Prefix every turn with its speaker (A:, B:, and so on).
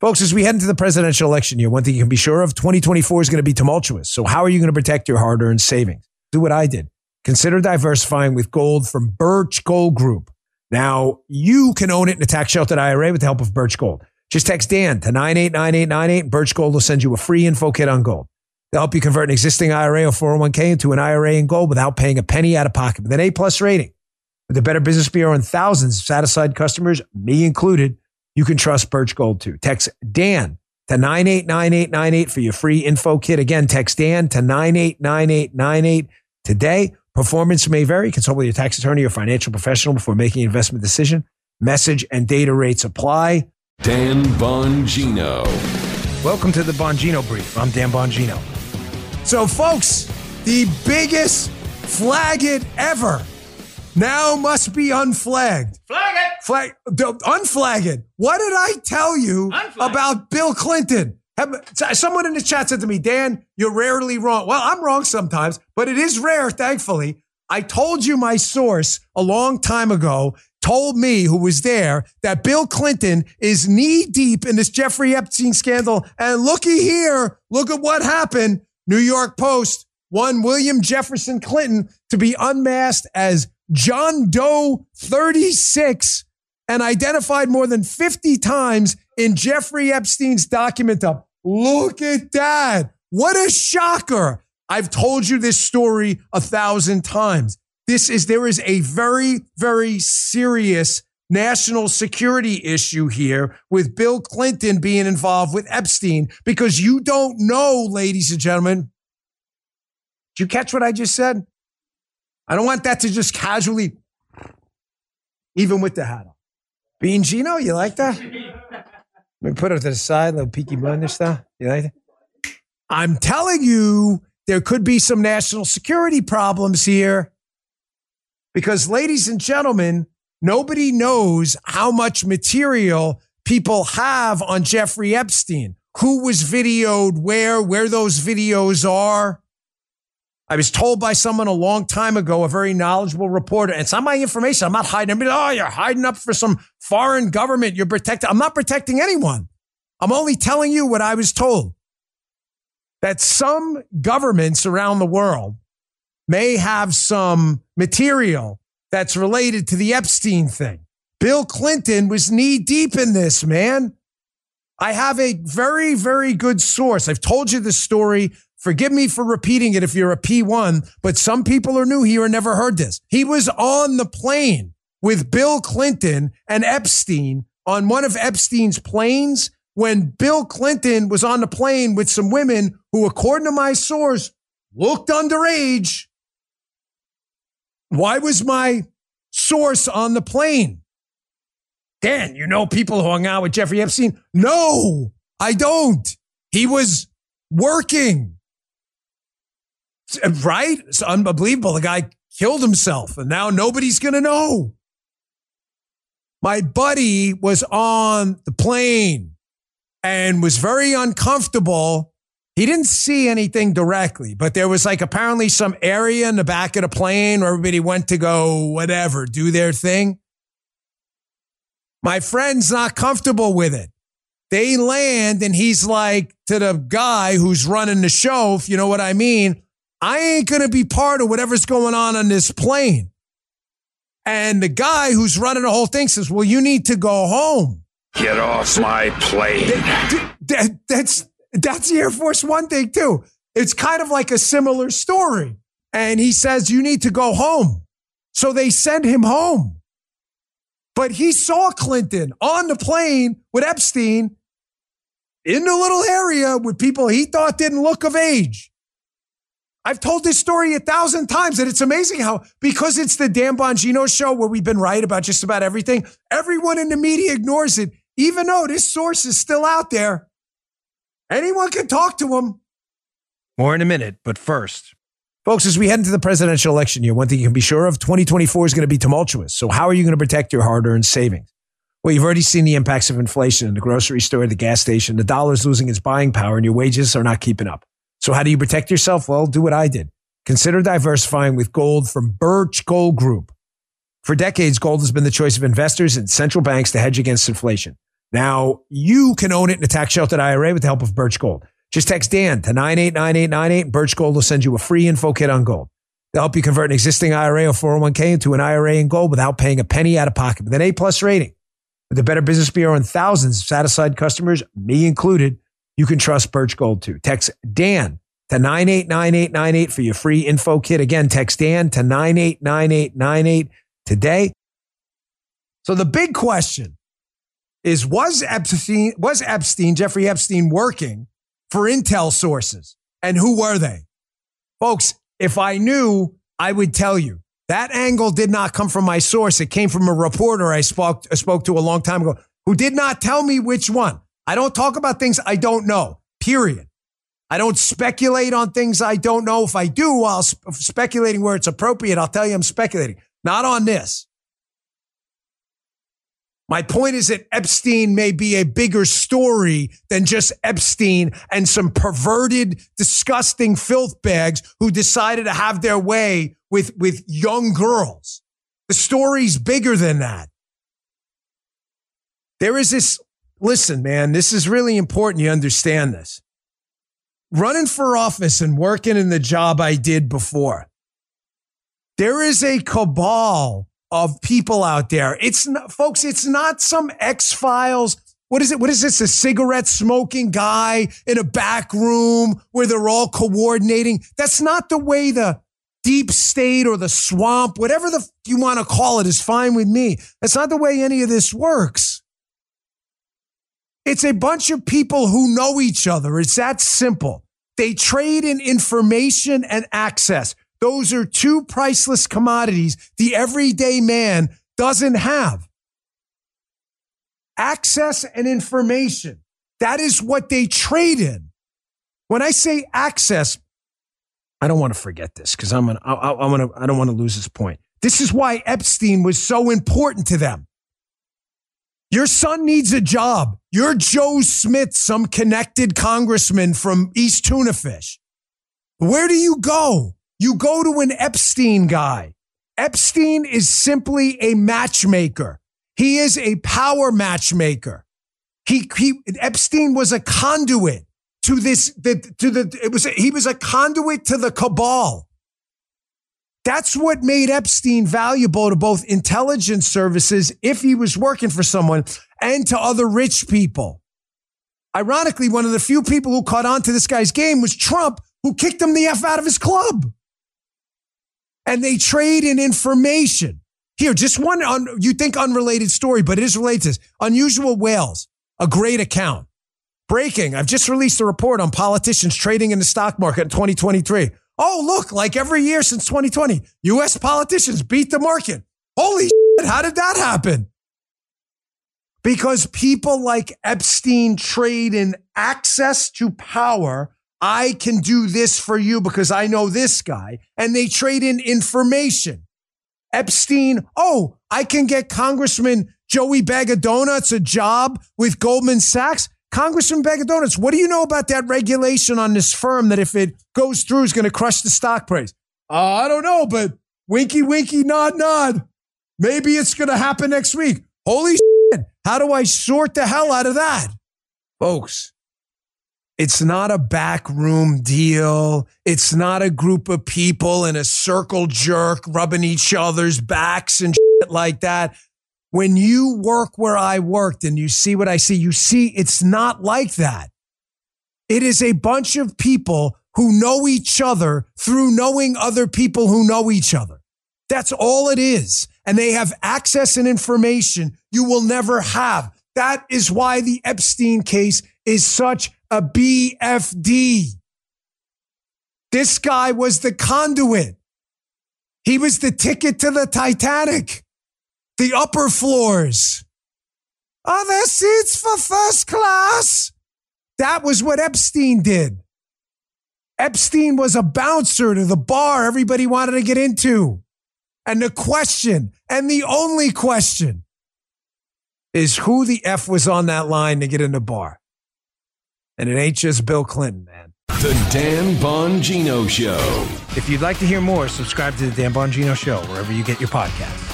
A: Folks, as we head into the presidential election year, one thing you can be sure of 2024 is going to be tumultuous. So, how are you going to protect your hard earned savings? Do what I did. Consider diversifying with gold from Birch Gold Group. Now, you can own it in a tax sheltered IRA with the help of Birch Gold. Just text Dan to 989898 and Birch Gold will send you a free info kit on gold. They'll help you convert an existing IRA or 401k into an IRA in gold without paying a penny out of pocket with an A plus rating. With the Better Business Bureau and thousands of satisfied customers, me included, you can trust Birch Gold too. Text Dan to 989898 for your free info kit. Again, text Dan to 989898 today. Performance may vary. Consult with your tax attorney or financial professional before making an investment decision. Message and data rates apply.
B: Dan Bongino.
A: Welcome to the Bongino Brief. I'm Dan Bongino. So, folks, the biggest flag it ever now must be unflagged.
C: Flag it.
A: Flag, unflag it. What did I tell you about Bill Clinton? Have- Someone in the chat said to me, Dan, you're rarely wrong. Well, I'm wrong sometimes, but it is rare, thankfully. I told you my source a long time ago told me, who was there, that Bill Clinton is knee deep in this Jeffrey Epstein scandal. And looky here, look at what happened. New York Post won William Jefferson Clinton to be unmasked as John Doe 36 and identified more than 50 times in Jeffrey Epstein's document up. Look at that. What a shocker. I've told you this story a thousand times. This is, there is a very, very serious national security issue here with Bill Clinton being involved with Epstein because you don't know, ladies and gentlemen. Did you catch what I just said? I don't want that to just casually, even with the hat on. Bean Gino, you like that? Let me put it to the side, little peaky blinder stuff. You like that? I'm telling you, there could be some national security problems here. Because, ladies and gentlemen, nobody knows how much material people have on Jeffrey Epstein. Who was videoed where, where those videos are. I was told by someone a long time ago, a very knowledgeable reporter, and it's not my information. I'm not hiding. I'm, oh, you're hiding up for some foreign government. You're protecting. I'm not protecting anyone. I'm only telling you what I was told. That some governments around the world may have some material that's related to the Epstein thing. Bill Clinton was knee deep in this, man. I have a very, very good source. I've told you this story. Forgive me for repeating it if you're a P1, but some people are new here and never heard this. He was on the plane with Bill Clinton and Epstein on one of Epstein's planes when Bill Clinton was on the plane with some women who, according to my source, looked underage. Why was my source on the plane? Dan, you know people who hung out with Jeffrey Epstein? No, I don't. He was working. Right? It's unbelievable. The guy killed himself and now nobody's going to know. My buddy was on the plane and was very uncomfortable. He didn't see anything directly, but there was like apparently some area in the back of the plane where everybody went to go, whatever, do their thing. My friend's not comfortable with it. They land and he's like to the guy who's running the show, if you know what I mean, I ain't going to be part of whatever's going on on this plane. And the guy who's running the whole thing says, well, you need to go home.
D: Get off my plane.
A: That- that- that's, that's the Air Force One thing too. It's kind of like a similar story. And he says, you need to go home. So they send him home. But he saw Clinton on the plane with Epstein in the little area with people he thought didn't look of age. I've told this story a thousand times, and it's amazing how, because it's the Dan Bongino show where we've been right about just about everything, everyone in the media ignores it, even though this source is still out there. Anyone can talk to him. More in a minute, but first. Folks, as we head into the presidential election year, one thing you can be sure of 2024 is going to be tumultuous. So, how are you going to protect your hard earned savings? Well, you've already seen the impacts of inflation in the grocery store, the gas station. The dollar's losing its buying power, and your wages are not keeping up. So, how do you protect yourself? Well, do what I did. Consider diversifying with gold from Birch Gold Group. For decades, gold has been the choice of investors and central banks to hedge against inflation. Now, you can own it in a tax sheltered IRA with the help of Birch Gold. Just text Dan to 989898. Birch Gold will send you a free info kit on gold. They'll help you convert an existing IRA or 401k into an IRA in gold without paying a penny out of pocket with an A plus rating. With the Better Business Bureau and thousands of satisfied customers, me included, you can trust Birch Gold too. Text Dan to 989898 for your free info kit. Again, text Dan to 989898 today. So the big question is was Epstein, was Epstein, Jeffrey Epstein working for Intel sources? And who were they? Folks, if I knew, I would tell you. That angle did not come from my source. It came from a reporter I spoke, spoke to a long time ago who did not tell me which one. I don't talk about things I don't know, period. I don't speculate on things I don't know. If I do, while sp- speculating where it's appropriate, I'll tell you I'm speculating. Not on this. My point is that Epstein may be a bigger story than just Epstein and some perverted, disgusting filth bags who decided to have their way with, with young girls. The story's bigger than that. There is this, listen, man, this is really important you understand this. Running for office and working in the job I did before, there is a cabal of people out there. It's not, folks, it's not some X Files. What is it? What is this? A cigarette smoking guy in a back room where they're all coordinating. That's not the way the deep state or the swamp, whatever the you want to call it, is fine with me. That's not the way any of this works. It's a bunch of people who know each other. It's that simple. They trade in information and access. Those are two priceless commodities the everyday man doesn't have. Access and information. That is what they trade in. When I say access, I don't want to forget this because I'm gonna, I, I'm gonna, I don't want to lose this point. This is why Epstein was so important to them. Your son needs a job. You're Joe Smith, some connected congressman from East Tuna Fish. Where do you go? You go to an Epstein guy. Epstein is simply a matchmaker. He is a power matchmaker. He, he Epstein was a conduit to this, the, to the, it was, he was a conduit to the cabal. That's what made Epstein valuable to both intelligence services if he was working for someone and to other rich people. Ironically, one of the few people who caught on to this guy's game was Trump, who kicked him the F out of his club and they trade in information. Here, just one, un, you think unrelated story, but it is related to this. Unusual Whales, a great account. Breaking, I've just released a report on politicians trading in the stock market in 2023. Oh, look, like every year since 2020, US politicians beat the market. Holy shit, how did that happen? Because people like Epstein trade in access to power I can do this for you because I know this guy. And they trade in information. Epstein, oh, I can get Congressman Joey Bag of Donuts a job with Goldman Sachs. Congressman Bag of Donuts, what do you know about that regulation on this firm that if it goes through is going to crush the stock price? Uh, I don't know, but winky, winky, nod, nod. Maybe it's going to happen next week. Holy shit. How do I sort the hell out of that? Folks, it's not a backroom deal. It's not a group of people in a circle jerk rubbing each other's backs and shit like that. When you work where I worked and you see what I see, you see it's not like that. It is a bunch of people who know each other through knowing other people who know each other. That's all it is. And they have access and information you will never have. That is why the Epstein case is such a BFD. This guy was the conduit. He was the ticket to the Titanic, the upper floors. Oh, Are there seats for first class? That was what Epstein did. Epstein was a bouncer to the bar everybody wanted to get into. And the question, and the only question, is who the F was on that line to get in the bar? And it ain't just Bill Clinton, man.
B: The Dan Bongino Show.
A: If you'd like to hear more, subscribe to the Dan Bongino Show wherever you get your podcasts.